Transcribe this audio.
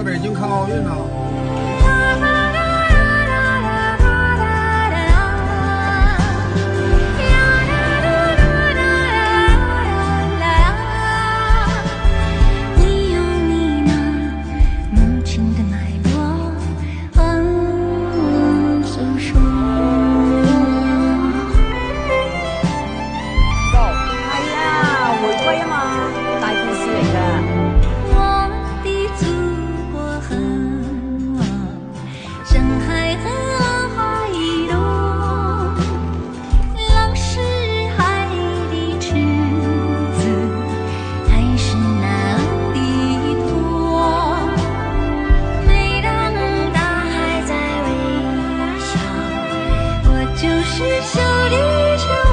在北京看奥运呢。就是小离愁。